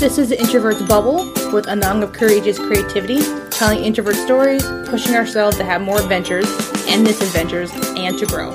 This is the Introvert's Bubble with Anang of Courageous Creativity, telling introvert stories, pushing ourselves to have more adventures and misadventures, and to grow.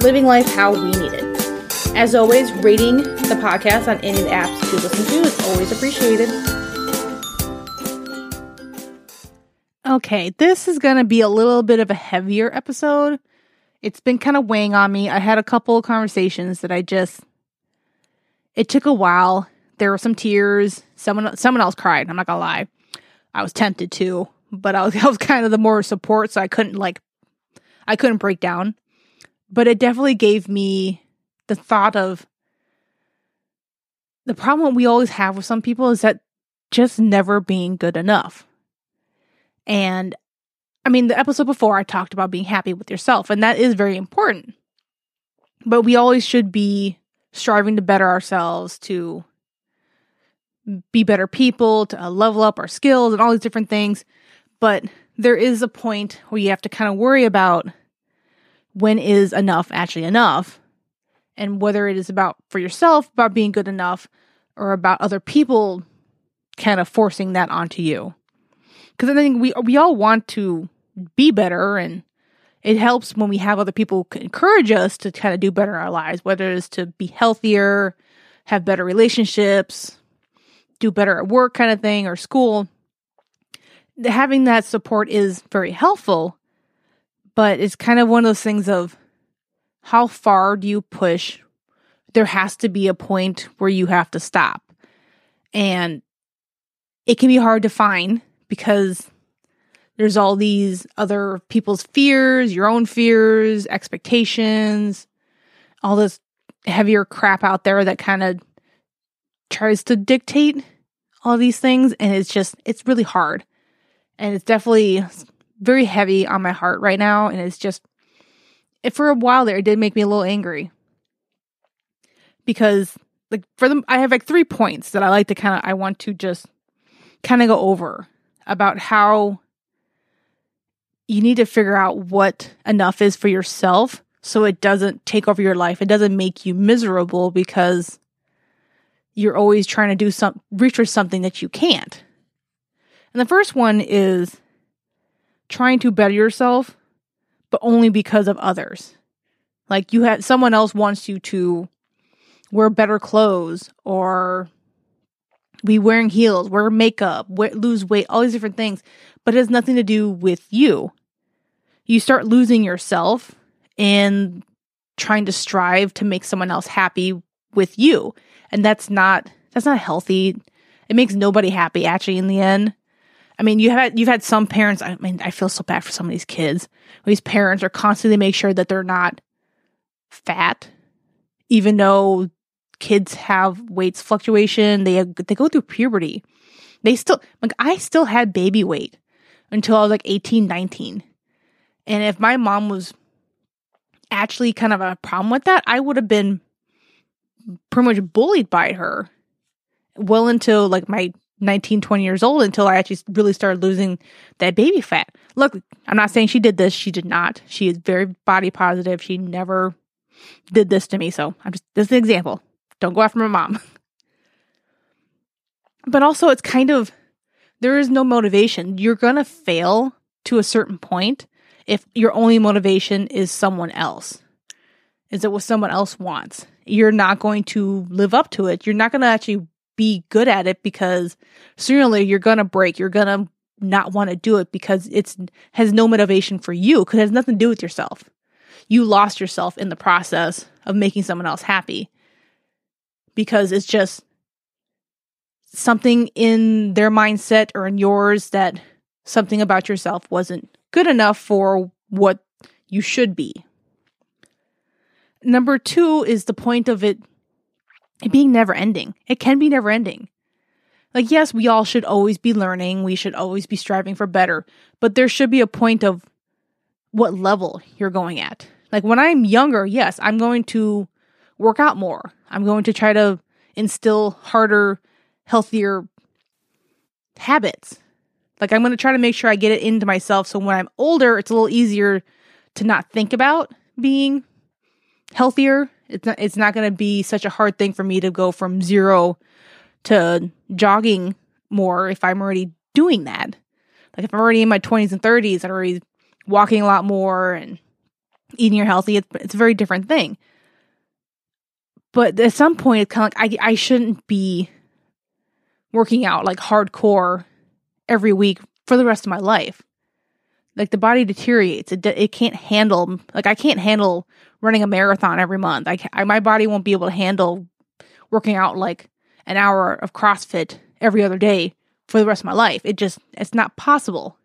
Living life how we need it. As always, rating the podcast on any apps you listen to is always appreciated. Okay, this is going to be a little bit of a heavier episode. It's been kind of weighing on me. I had a couple of conversations that I just it took a while. There were some tears. Someone someone else cried. I'm not gonna lie. I was tempted to, but I was I was kind of the more support, so I couldn't like I couldn't break down. But it definitely gave me the thought of the problem we always have with some people is that just never being good enough. And I mean, the episode before I talked about being happy with yourself, and that is very important. But we always should be striving to better ourselves, to be better people, to uh, level up our skills and all these different things. But there is a point where you have to kind of worry about when is enough actually enough and whether it is about for yourself, about being good enough, or about other people kind of forcing that onto you. Because I think we we all want to be better and it helps when we have other people encourage us to kind of do better in our lives, whether it's to be healthier, have better relationships, do better at work kind of thing or school. Having that support is very helpful, but it's kind of one of those things of how far do you push? There has to be a point where you have to stop. And it can be hard to find because there's all these other people's fears, your own fears, expectations, all this heavier crap out there that kind of tries to dictate all these things. And it's just, it's really hard. And it's definitely very heavy on my heart right now. And it's just, for a while there, it did make me a little angry because like for them, I have like three points that I like to kind of, I want to just kind of go over about how you need to figure out what enough is for yourself so it doesn't take over your life. It doesn't make you miserable because you're always trying to do some reach for something that you can't. And the first one is trying to better yourself, but only because of others. Like you have someone else wants you to wear better clothes or be wearing heels, wear makeup, wear, lose weight, all these different things, but it has nothing to do with you you start losing yourself and trying to strive to make someone else happy with you. And that's not that's not healthy. It makes nobody happy actually in the end. I mean, you had you've had some parents, I mean, I feel so bad for some of these kids. These parents are constantly make sure that they're not fat even though kids have weights fluctuation, they they go through puberty. They still like I still had baby weight until I was like 18, 19. And if my mom was actually kind of a problem with that, I would have been pretty much bullied by her well until like my 19, 20 years old until I actually really started losing that baby fat. Look, I'm not saying she did this. She did not. She is very body positive. She never did this to me. So I'm just, this is an example. Don't go after my mom. but also, it's kind of, there is no motivation. You're going to fail to a certain point if your only motivation is someone else, is it what someone else wants. You're not going to live up to it. You're not going to actually be good at it because sooner you're going to break. You're going to not want to do it because it's has no motivation for you because it has nothing to do with yourself. You lost yourself in the process of making someone else happy because it's just something in their mindset or in yours that something about yourself wasn't good enough for what you should be. Number two is the point of it, it being never ending. It can be never ending. Like, yes, we all should always be learning. We should always be striving for better, but there should be a point of what level you're going at. Like, when I'm younger, yes, I'm going to work out more. I'm going to try to instill harder, healthier habits. Like I'm going to try to make sure I get it into myself so when I'm older, it's a little easier to not think about being healthier. It's not, it's not going to be such a hard thing for me to go from zero to jogging more if I'm already doing that. Like if I'm already in my 20s and 30s, I'm already walking a lot more and eating your healthy, it's, it's a very different thing. But at some point, it's kind of like I, I shouldn't be working out like hardcore every week for the rest of my life. Like the body deteriorates. It, it can't handle, like I can't handle running a marathon every month. I, I my body won't be able to handle working out like an hour of CrossFit every other day for the rest of my life. It just it's not possible.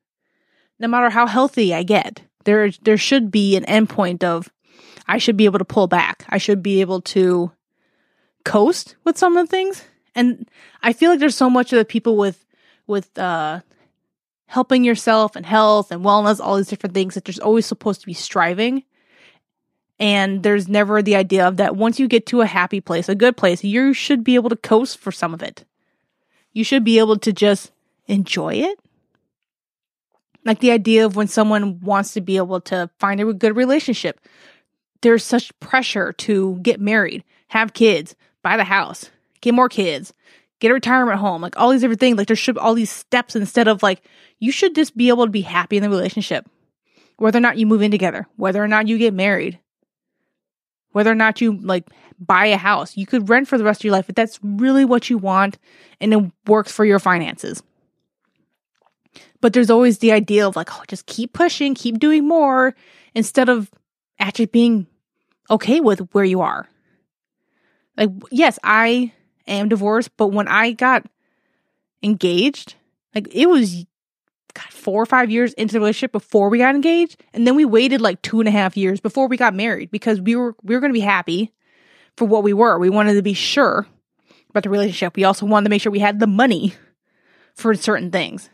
No matter how healthy I get, there there should be an endpoint of I should be able to pull back. I should be able to coast with some of the things. And I feel like there's so much of the people with with uh helping yourself and health and wellness, all these different things that there's always supposed to be striving. And there's never the idea of that once you get to a happy place, a good place, you should be able to coast for some of it. You should be able to just enjoy it. Like the idea of when someone wants to be able to find a good relationship, there's such pressure to get married, have kids, buy the house, get more kids, get a retirement home, like all these different things. Like there should be all these steps instead of like you should just be able to be happy in the relationship, whether or not you move in together, whether or not you get married, whether or not you like buy a house. You could rent for the rest of your life if that's really what you want and it works for your finances. But there's always the idea of like, oh, just keep pushing, keep doing more instead of actually being okay with where you are. Like, yes, I am divorced, but when I got engaged, like it was God, four or five years into the relationship before we got engaged, and then we waited like two and a half years before we got married because we were we were going to be happy for what we were. We wanted to be sure about the relationship. We also wanted to make sure we had the money for certain things.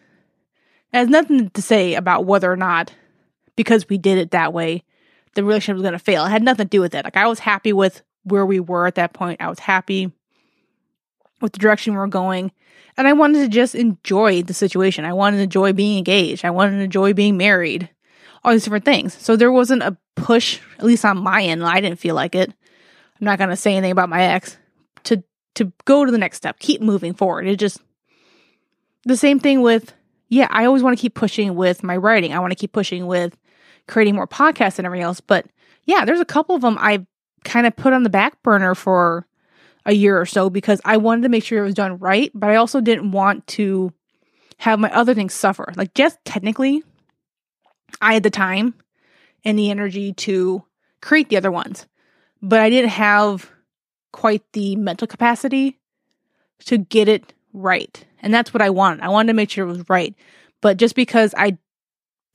It has nothing to say about whether or not because we did it that way, the relationship was going to fail. It had nothing to do with it. Like I was happy with where we were at that point. I was happy with the direction we're going. And I wanted to just enjoy the situation. I wanted to enjoy being engaged. I wanted to enjoy being married. All these different things. So there wasn't a push, at least on my end. I didn't feel like it. I'm not gonna say anything about my ex to to go to the next step, keep moving forward. It just the same thing with yeah, I always want to keep pushing with my writing. I want to keep pushing with creating more podcasts and everything else. But yeah, there's a couple of them I kind of put on the back burner for a year or so because I wanted to make sure it was done right, but I also didn't want to have my other things suffer. Like, just technically, I had the time and the energy to create the other ones, but I didn't have quite the mental capacity to get it right. And that's what I wanted. I wanted to make sure it was right. But just because I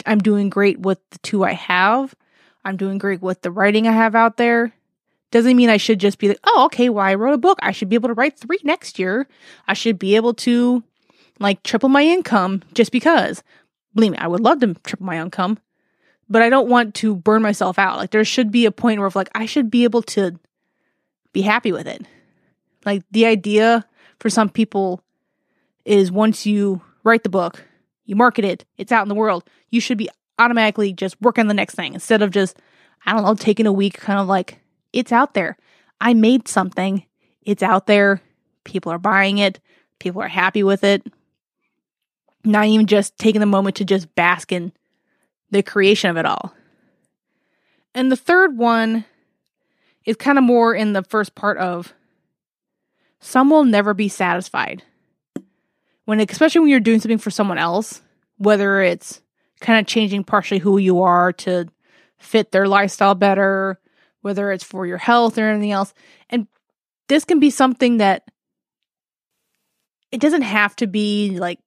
I'm doing great with the two I have, I'm doing great with the writing I have out there, doesn't mean I should just be like, oh, okay, well, I wrote a book. I should be able to write three next year. I should be able to like triple my income just because. Believe me, I would love to triple my income, but I don't want to burn myself out. Like there should be a point where like I should be able to be happy with it. Like the idea for some people is once you write the book, you market it, it's out in the world, you should be automatically just working on the next thing instead of just, I don't know, taking a week kind of like it's out there. I made something. It's out there. People are buying it. People are happy with it. Not even just taking the moment to just bask in the creation of it all. And the third one is kind of more in the first part of some will never be satisfied. When especially when you're doing something for someone else, whether it's kind of changing partially who you are to fit their lifestyle better whether it's for your health or anything else. And this can be something that it doesn't have to be like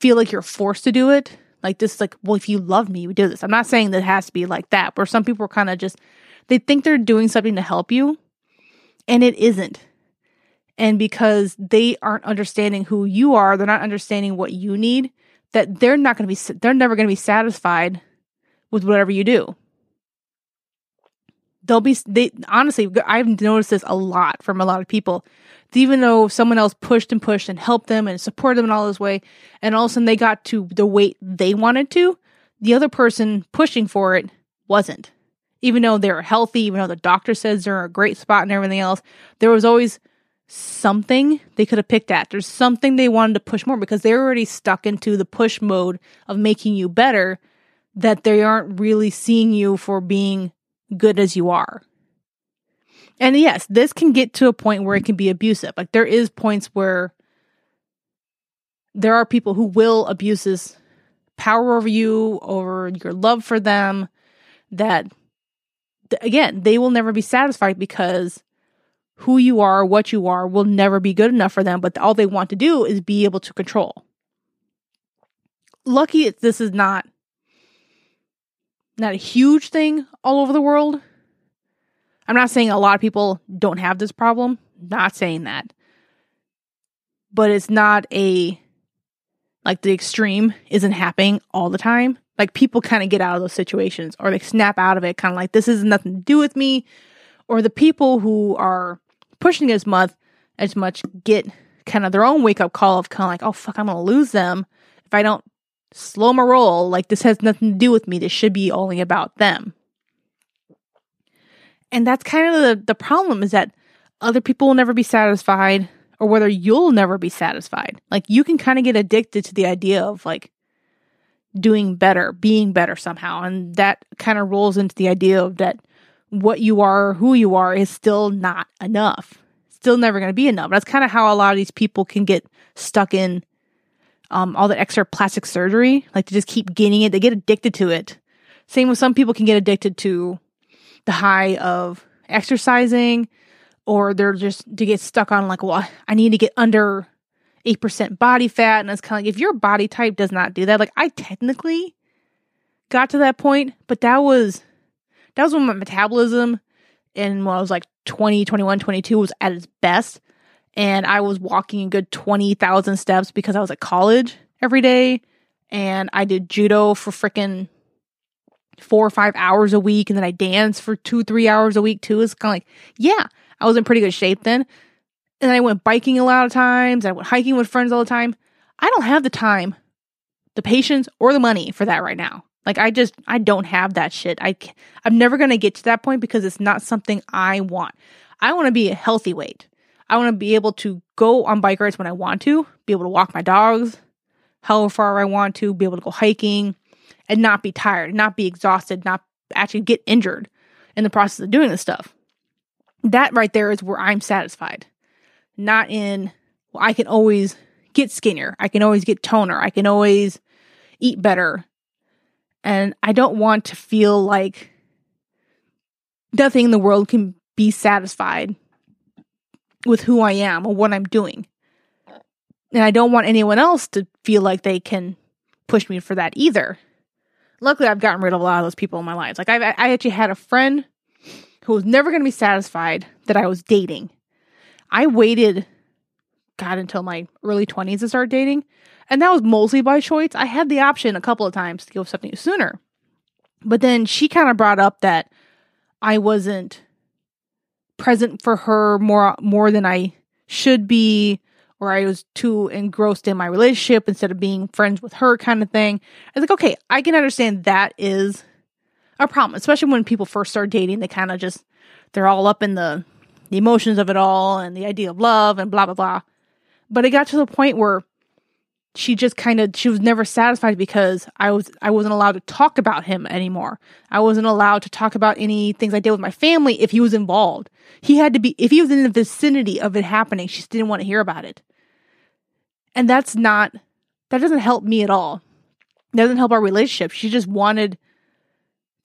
feel like you're forced to do it. Like this, is like, well, if you love me, we do this. I'm not saying that it has to be like that, where some people are kind of just they think they're doing something to help you, and it isn't. And because they aren't understanding who you are, they're not understanding what you need. That they're not going to be, they're never going to be satisfied with whatever you do they'll be they honestly I've noticed this a lot from a lot of people. Even though someone else pushed and pushed and helped them and supported them in all this way, and all of a sudden they got to the weight they wanted to, the other person pushing for it wasn't. Even though they were healthy, even though the doctor says they're in a great spot and everything else, there was always something they could have picked at. There's something they wanted to push more because they're already stuck into the push mode of making you better that they aren't really seeing you for being good as you are. And yes, this can get to a point where it can be abusive. Like there is points where there are people who will abuse this power over you, over your love for them, that again, they will never be satisfied because who you are, what you are, will never be good enough for them. But all they want to do is be able to control. Lucky this is not not a huge thing all over the world. I'm not saying a lot of people don't have this problem. Not saying that. But it's not a like the extreme isn't happening all the time. Like people kind of get out of those situations or they snap out of it, kind of like this is nothing to do with me. Or the people who are pushing as much as much get kind of their own wake up call of kind of like, oh fuck, I'm gonna lose them if I don't slow my roll. Like this has nothing to do with me. This should be only about them. And that's kind of the, the problem is that other people will never be satisfied or whether you'll never be satisfied. Like you can kind of get addicted to the idea of like doing better, being better somehow. And that kind of rolls into the idea of that what you are, who you are, is still not enough. Still never going to be enough. That's kind of how a lot of these people can get stuck in um, all that extra plastic surgery. Like to just keep gaining it, they get addicted to it. Same with some people can get addicted to the high of exercising, or they're just to get stuck on like, well, I need to get under 8% body fat. And it's kind of like, if your body type does not do that, like I technically got to that point, but that was that was when my metabolism and when I was like 20, 21, 22 was at its best. And I was walking a good 20,000 steps because I was at college every day. And I did judo for freaking four or five hours a week. And then I danced for two, three hours a week too. It's kind of like, yeah, I was in pretty good shape then. And I went biking a lot of times. I went hiking with friends all the time. I don't have the time, the patience, or the money for that right now. Like I just I don't have that shit. I I'm never going to get to that point because it's not something I want. I want to be a healthy weight. I want to be able to go on bike rides when I want to, be able to walk my dogs however far I want to, be able to go hiking and not be tired, not be exhausted, not actually get injured in the process of doing this stuff. That right there is where I'm satisfied. Not in well, I can always get skinnier. I can always get toner. I can always eat better. And I don't want to feel like nothing in the world can be satisfied with who I am or what I'm doing. And I don't want anyone else to feel like they can push me for that either. Luckily, I've gotten rid of a lot of those people in my life. Like, I've, I actually had a friend who was never going to be satisfied that I was dating. I waited, God, until my early 20s to start dating. And that was mostly by choice. I had the option a couple of times to go with something sooner. But then she kind of brought up that I wasn't present for her more more than I should be or I was too engrossed in my relationship instead of being friends with her kind of thing. I was like, okay, I can understand that is a problem, especially when people first start dating, they kind of just they're all up in the the emotions of it all and the idea of love and blah blah blah. But it got to the point where she just kind of she was never satisfied because I was I wasn't allowed to talk about him anymore. I wasn't allowed to talk about any things I did with my family if he was involved. He had to be if he was in the vicinity of it happening, she didn't want to hear about it. And that's not that doesn't help me at all. That doesn't help our relationship. She just wanted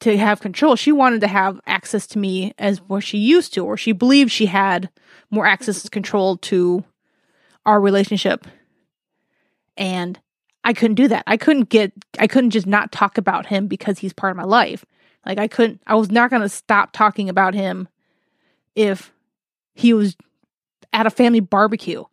to have control. She wanted to have access to me as what she used to, or she believed she had more access and control to our relationship and I couldn't do that. I couldn't get, I couldn't just not talk about him because he's part of my life. Like, I couldn't, I was not going to stop talking about him if he was at a family barbecue.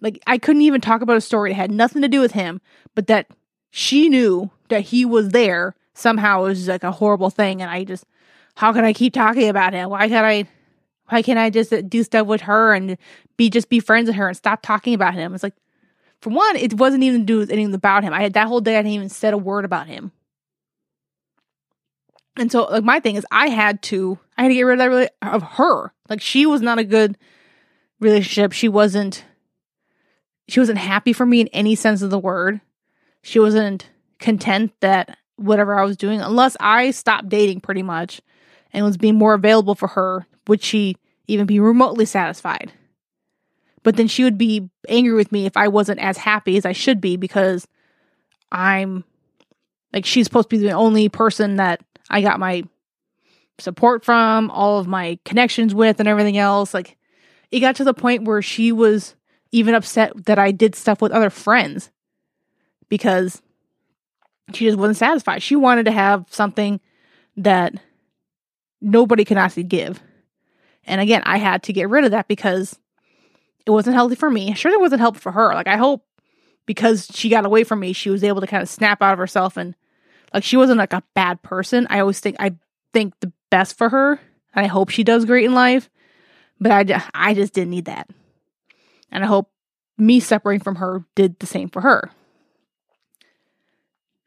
Like, I couldn't even talk about a story that had nothing to do with him, but that she knew that he was there somehow it was like a horrible thing. And I just, how can I keep talking about him? Why can't I, why can't I just uh, do stuff with her and be, just be friends with her and stop talking about him? It's like, for one, it wasn't even to do with anything about him. I had that whole day I didn't even said a word about him. And so like my thing is I had to I had to get rid of that really, of her. Like she was not a good relationship, she wasn't she wasn't happy for me in any sense of the word. She wasn't content that whatever I was doing, unless I stopped dating pretty much and was being more available for her, would she even be remotely satisfied? But then she would be angry with me if I wasn't as happy as I should be because I'm like she's supposed to be the only person that I got my support from, all of my connections with, and everything else. Like it got to the point where she was even upset that I did stuff with other friends because she just wasn't satisfied. She wanted to have something that nobody can actually give. And again, I had to get rid of that because it wasn't healthy for me. Sure, it wasn't helpful for her. Like, I hope because she got away from me, she was able to kind of snap out of herself and like she wasn't like a bad person. I always think I think the best for her. And I hope she does great in life. But I, I just didn't need that. And I hope me separating from her did the same for her.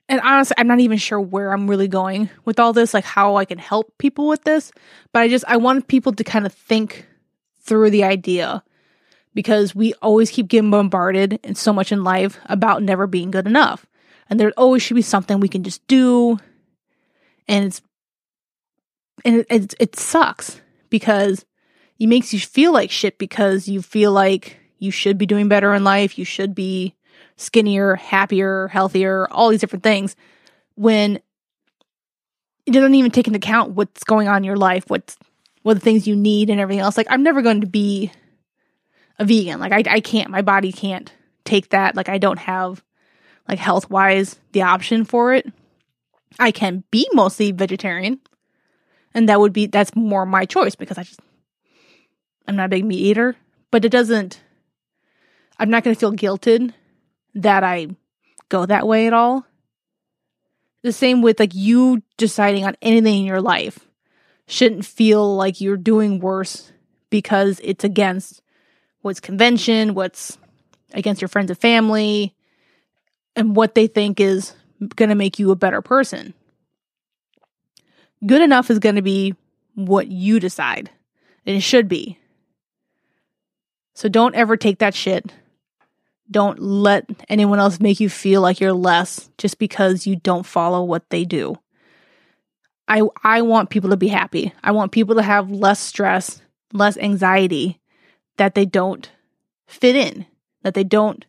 And honestly, I'm not even sure where I'm really going with all this, like how I can help people with this. But I just, I want people to kind of think through the idea because we always keep getting bombarded and so much in life about never being good enough. And there always should be something we can just do. And it's, and it, it, it sucks because it makes you feel like shit because you feel like you should be doing better in life. You should be skinnier, happier, healthier, all these different things when it doesn't even take into account what's going on in your life, what's what the things you need and everything else. Like I'm never going to be a vegan. Like I I can't. My body can't take that. Like I don't have like health wise the option for it. I can be mostly vegetarian. And that would be that's more my choice because I just I'm not a big meat eater, but it doesn't, I'm not going to feel guilted that I go that way at all. The same with like you deciding on anything in your life shouldn't feel like you're doing worse because it's against what's convention, what's against your friends and family, and what they think is going to make you a better person. Good enough is going to be what you decide, and it should be. So don't ever take that shit. Don't let anyone else make you feel like you're less just because you don't follow what they do. I I want people to be happy. I want people to have less stress, less anxiety that they don't fit in, that they don't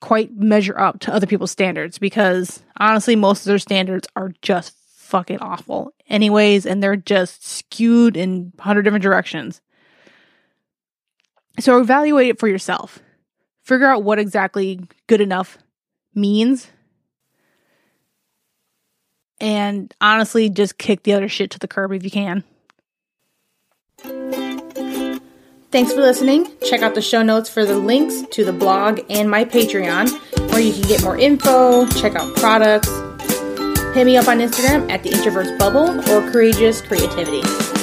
quite measure up to other people's standards because honestly most of their standards are just fucking awful anyways and they're just skewed in 100 different directions. So evaluate it for yourself. Figure out what exactly good enough means. And honestly, just kick the other shit to the curb if you can. Thanks for listening. Check out the show notes for the links to the blog and my Patreon, where you can get more info, check out products. Hit me up on Instagram at the Introverts Bubble or Courageous Creativity.